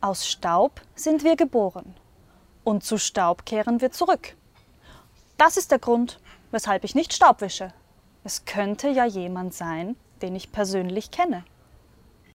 Aus Staub sind wir geboren und zu Staub kehren wir zurück. Das ist der Grund, weshalb ich nicht Staub wische. Es könnte ja jemand sein, den ich persönlich kenne.